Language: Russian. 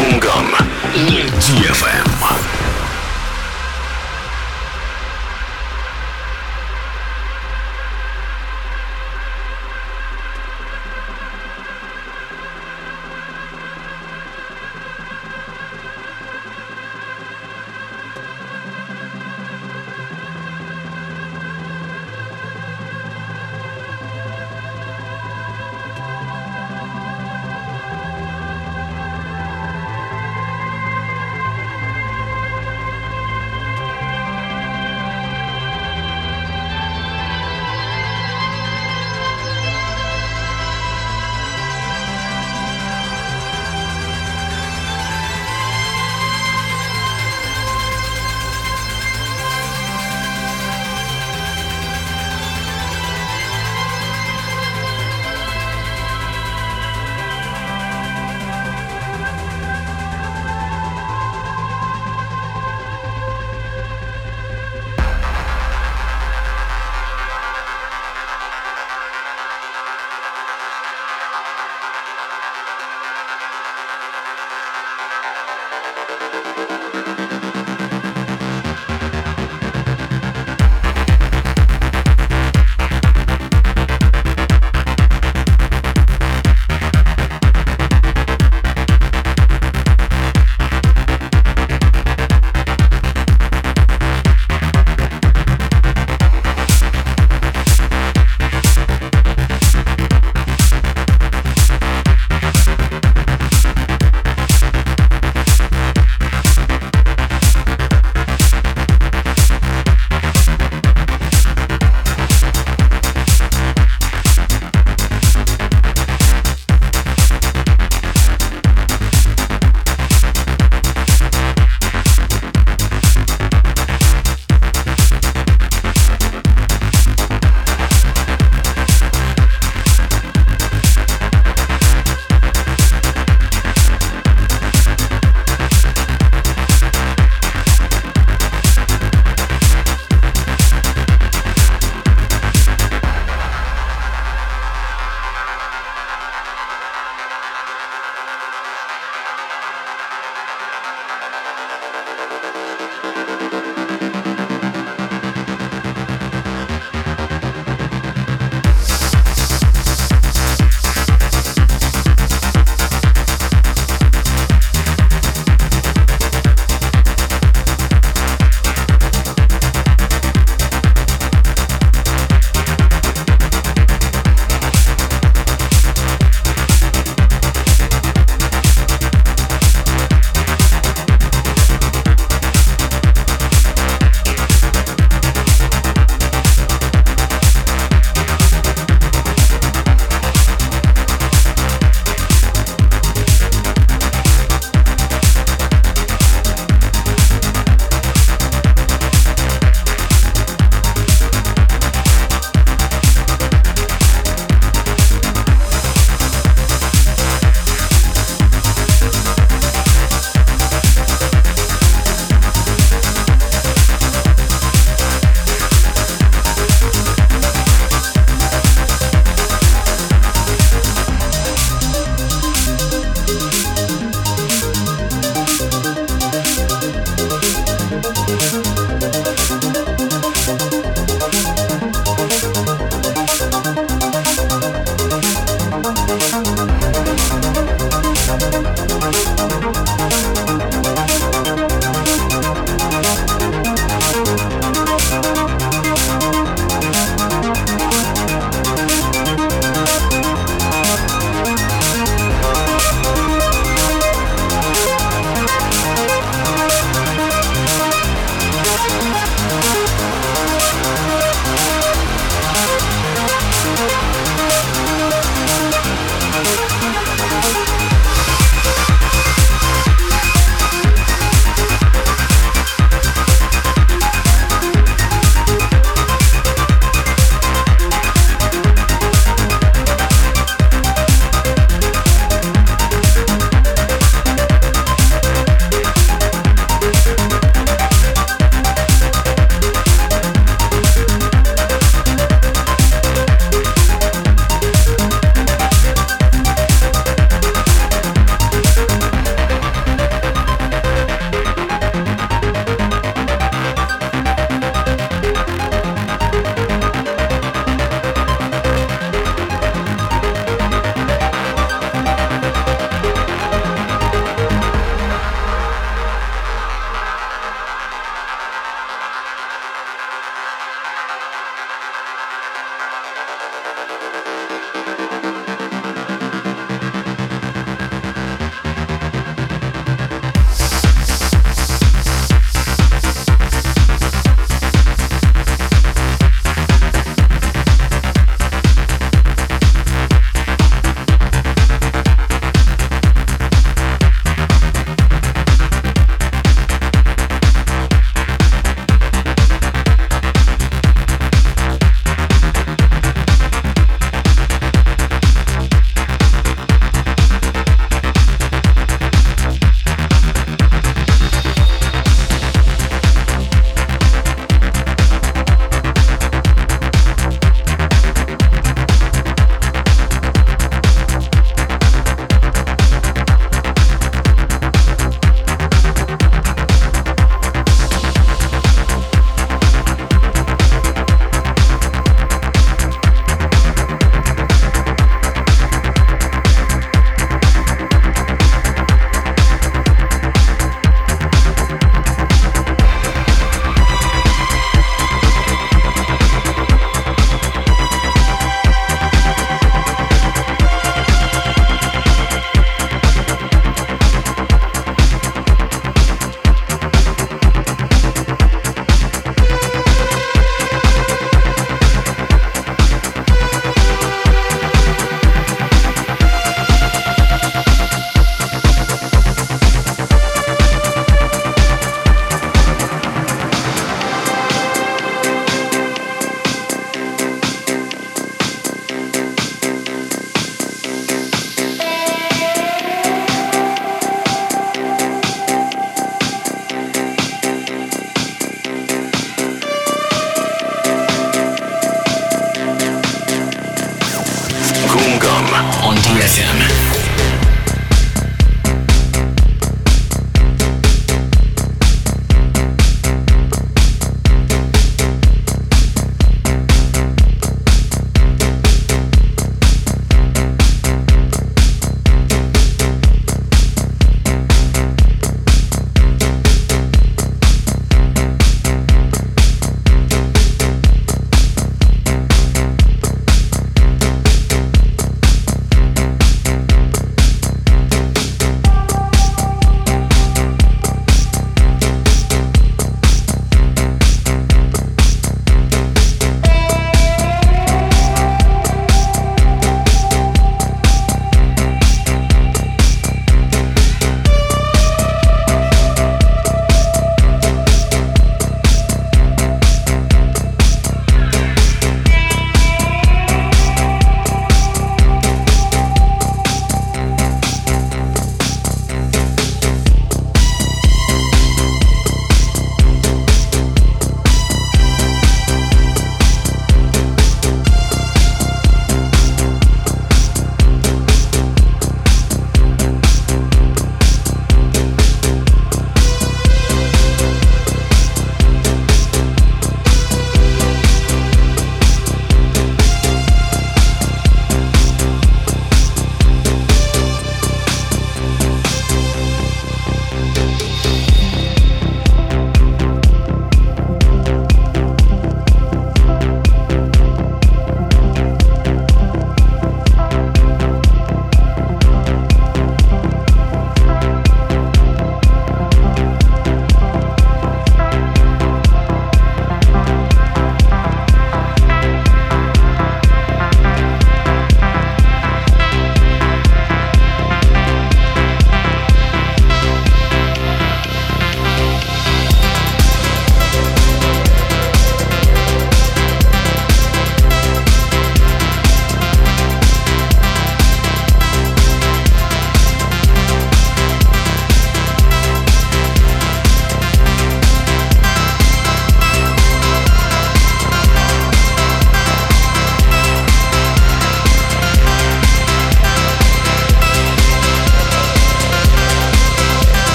Кунгом. DFM.